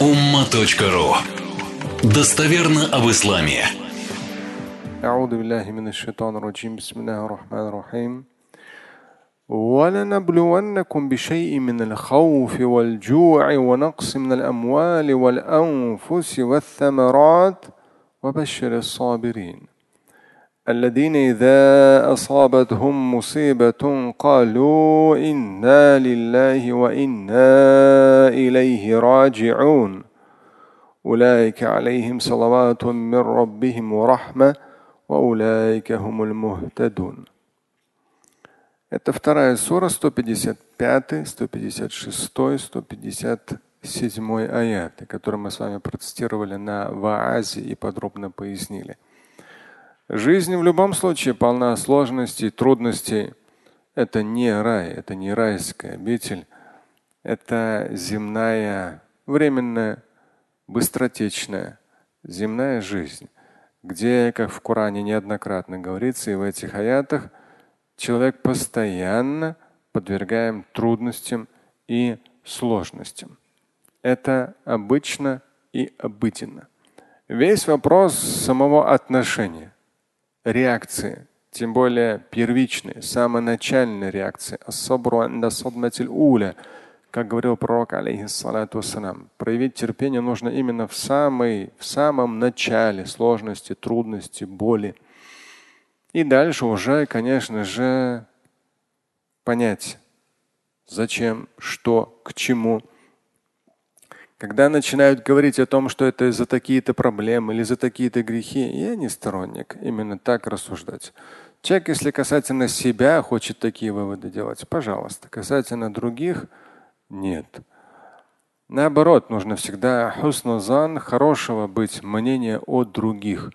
umma.ru Достоверно об исламе. أعوذ بالله من الشيطان الرجيم بسم الله الرحمن الرحيم ولنبلونكم بشيء من الخوف والجوع ونقص من الأموال والأنفس والثمرات وبشر الصابرين الذين إذا أصابتهم مصيبة قالوا إنا لله وإنا إليه راجعون أولئك عليهم صلوات من ربهم ورحمة وأولئك هم المهتدون Это вторая сура, 155, 156, 157 аяты, которые мы с вами процитировали на Ваазе и подробно пояснили. Жизнь в любом случае полна сложностей, трудностей. Это не рай, это не райская обитель. Это земная, временная, быстротечная земная жизнь, где, как в Коране неоднократно говорится и в этих аятах, человек постоянно подвергаем трудностям и сложностям. Это обычно и обыденно. Весь вопрос самого отношения реакции, тем более первичные, самоначальные реакции. Как говорил пророк, алейхиссалату вассалам, проявить терпение нужно именно в, самой, в самом начале сложности, трудности, боли. И дальше уже, конечно же, понять, зачем, что, к чему. Когда начинают говорить о том, что это за такие-то проблемы или за такие-то грехи, я не сторонник именно так рассуждать. Человек, если касательно себя хочет такие выводы делать, пожалуйста. Касательно других нет. Наоборот, нужно всегда хуснузан, хорошего быть мнения о других.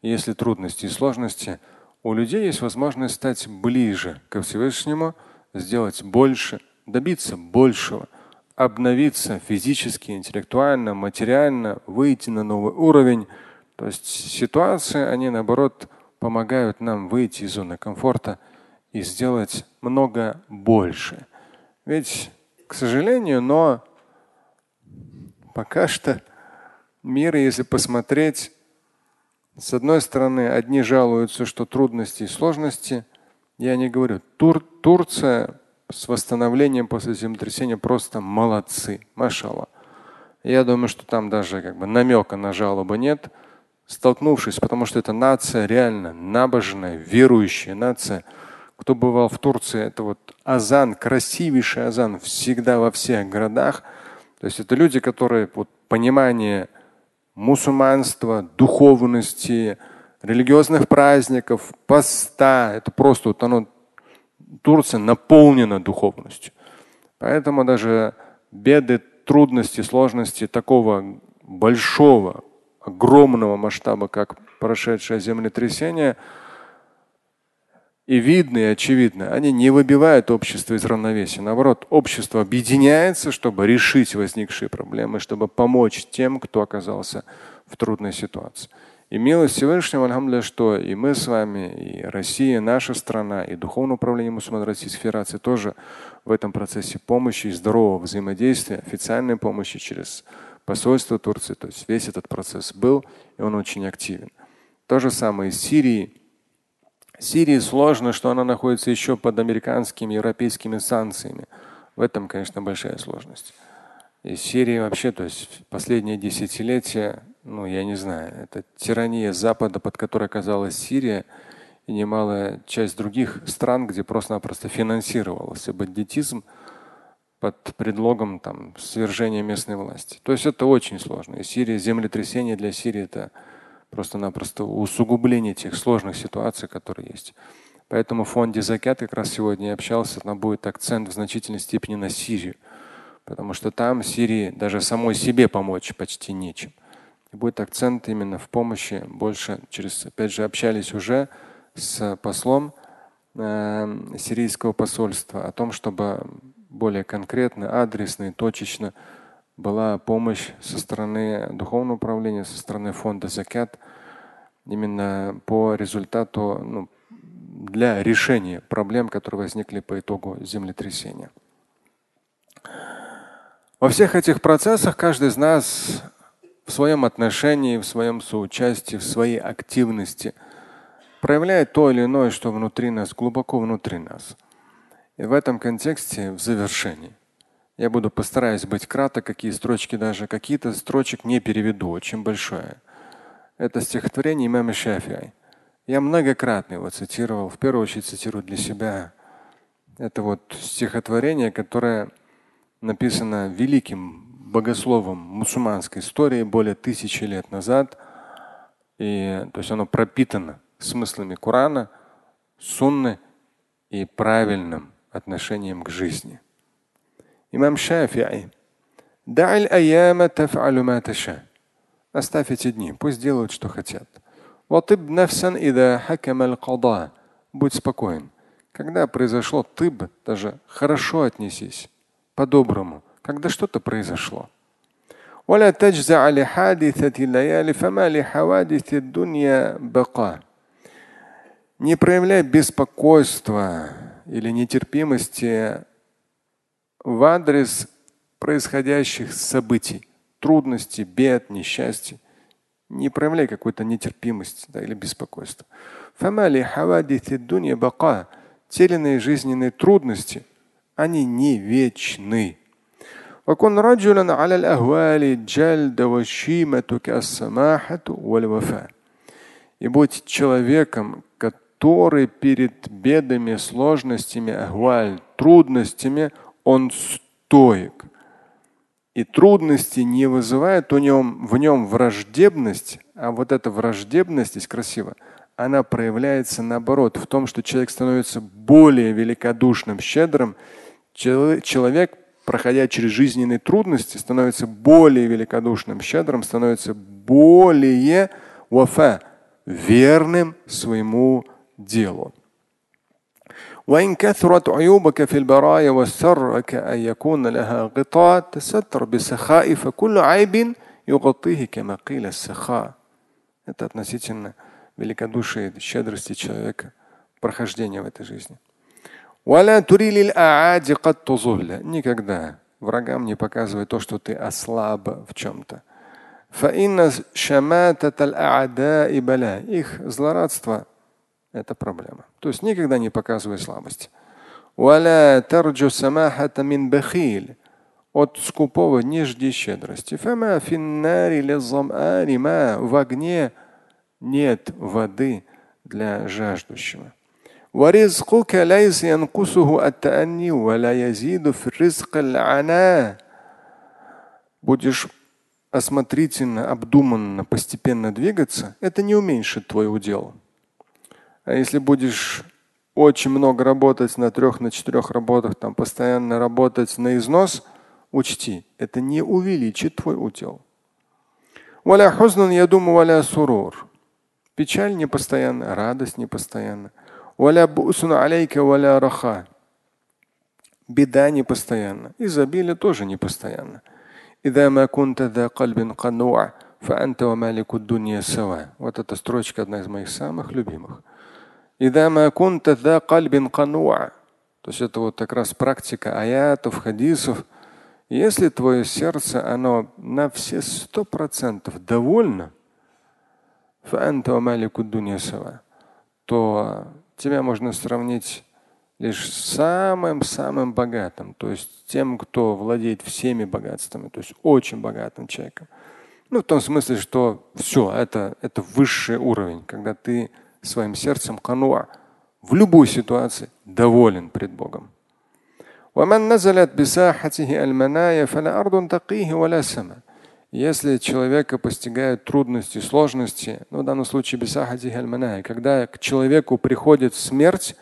Если трудности и сложности, у людей есть возможность стать ближе ко Всевышнему, сделать больше, добиться большего – обновиться физически, интеллектуально, материально, выйти на новый уровень. То есть ситуации, они наоборот помогают нам выйти из зоны комфорта и сделать много больше. Ведь, к сожалению, но пока что мир, если посмотреть, с одной стороны, одни жалуются, что трудности и сложности. Я не говорю. Тур, Турция с восстановлением после землетрясения просто молодцы. Машалла. Я думаю, что там даже как бы намека на жалобы нет. Столкнувшись, потому что это нация реально набожная, верующая нация. Кто бывал в Турции, это вот азан, красивейший азан всегда во всех городах. То есть это люди, которые вот понимание мусульманства, духовности, религиозных праздников, поста, это просто вот оно Турция наполнена духовностью. Поэтому даже беды, трудности, сложности такого большого, огромного масштаба, как прошедшее землетрясение, и видно, и очевидно, они не выбивают общество из равновесия. Наоборот, общество объединяется, чтобы решить возникшие проблемы, чтобы помочь тем, кто оказался в трудной ситуации. И милость Всевышнего, алхамдулillah, что и мы с вами, и Россия, наша страна, и Духовное управление мусульман Российской Федерации тоже в этом процессе помощи и здорового взаимодействия, официальной помощи через посольство Турции. То есть весь этот процесс был, и он очень активен. То же самое и с Сирией. Сирии сложно, что она находится еще под американскими, европейскими санкциями. В этом, конечно, большая сложность. И Сирия вообще, то есть последние десятилетия ну, я не знаю, это тирания Запада, под которой оказалась Сирия и немалая часть других стран, где просто-напросто финансировался бандитизм под предлогом там, свержения местной власти. То есть это очень сложно. И Сирия, землетрясение для Сирии это просто-напросто усугубление тех сложных ситуаций, которые есть. Поэтому в фонде Закят как раз сегодня я общался, там будет акцент в значительной степени на Сирию. Потому что там Сирии даже самой себе помочь почти нечем. И будет акцент именно в помощи больше через, опять же, общались уже с послом э, сирийского посольства о том, чтобы более конкретно, адресно и точечно была помощь со стороны духовного управления, со стороны фонда Закят именно по результату ну, для решения проблем, которые возникли по итогу землетрясения. Во всех этих процессах каждый из нас в своем отношении, в своем соучастии, в своей активности проявляет то или иное, что внутри нас, глубоко внутри нас. И в этом контексте, в завершении, я буду постараюсь быть краток, какие строчки даже, какие-то строчек не переведу, очень большое. Это стихотворение имама Шафиай. Я многократно его цитировал, в первую очередь цитирую для себя. Это вот стихотворение, которое написано великим богословом мусульманской истории более тысячи лет назад. И, то есть оно пропитано смыслами Корана, сунны и правильным отношением к жизни. Имам Шафи'и. Оставь эти дни, пусть делают, что хотят. Будь спокоен. Когда произошло тыб, даже хорошо отнесись, по-доброму, когда что-то произошло. ولا تجزع لحادثة الليالي فما لحوادث الدنيا بقاء. Не проявляй беспокойства или нетерпимости в адрес происходящих событий, трудностей, бед, несчастий. Не проявляй какой-то нетерпимости да, или беспокойства. Те или иные жизненные трудности, они не вечны. وكن رجلا على الأهوال جلد والشيمة كالسماحة والوفاء. И будь человеком, который перед бедами, сложностями, ахваль, трудностями, он стоек. И трудности не вызывают у нем, в нем враждебность, а вот эта враждебность, здесь красиво, она проявляется наоборот в том, что человек становится более великодушным, щедрым. Человек, проходя через жизненные трудности, становится более великодушным, щедрым, становится более вафа, верным своему делу. وإن كثرت عيوبك في البرايا وسرك أن يكون لها غطاء تستر بسخاء فكل عيب يغطيه كما قيل السخاء. Это относительно великодушия и щедрости человека, прохождения в этой жизни. Никогда врагам не показывай то, что ты ослаб в чем-то. Их злорадство – это проблема. То есть никогда не показывай слабость. От скупого не жди щедрости. В огне нет воды для жаждущего. ورزقك ليس ينقصه التأني ولا يزيد في الرزق العناء. Будешь осмотрительно, обдуманно, постепенно двигаться, это не уменьшит твой удел. А если будешь очень много работать на трех, на четырех работах, там постоянно работать на износ, учти, это не увеличит твой удел. Печаль не постоянно, радость не постоянно. Беда не постоянно, изобилие тоже не постоянно. Вот эта строчка одна из моих самых любимых. То есть это вот как раз практика аятов, хадисов. Если твое сердце, оно на все сто процентов довольно, то тебя можно сравнить лишь с самым-самым богатым, то есть тем, кто владеет всеми богатствами, то есть очень богатым человеком. Ну, в том смысле, что все, это, это высший уровень, когда ты своим сердцем кануа в любой ситуации доволен пред Богом. Если человека постигают трудности, сложности, ну, в данном случае когда к человеку приходит смерть,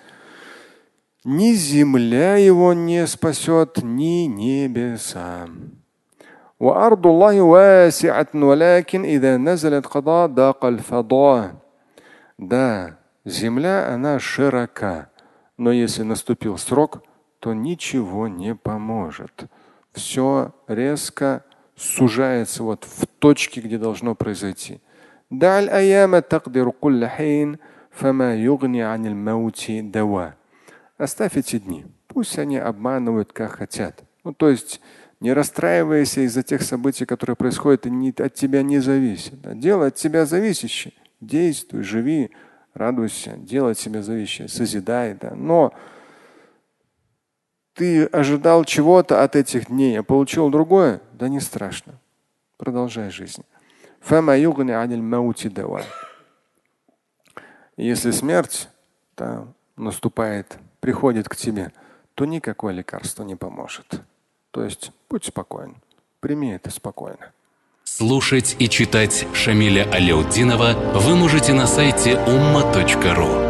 ни земля его не спасет, ни небеса. Да, земля, она широка, но если наступил срок, то ничего не поможет. Все резко сужается вот в точке, где должно произойти. Оставь эти дни. Пусть они обманывают, как хотят. Ну, то есть Не расстраивайся из-за тех событий, которые происходят и не, от тебя не зависят. Дело от тебя зависящее. Действуй, живи, радуйся, делай от себя зависящее, созидай. Да. Но ты ожидал чего-то от этих дней, а получил другое, да не страшно. Продолжай жизнь. Если смерть да, наступает, приходит к тебе, то никакое лекарство не поможет. То есть будь спокоен, прими это спокойно. Слушать и читать Шамиля Аляутдинова вы можете на сайте umma.ru.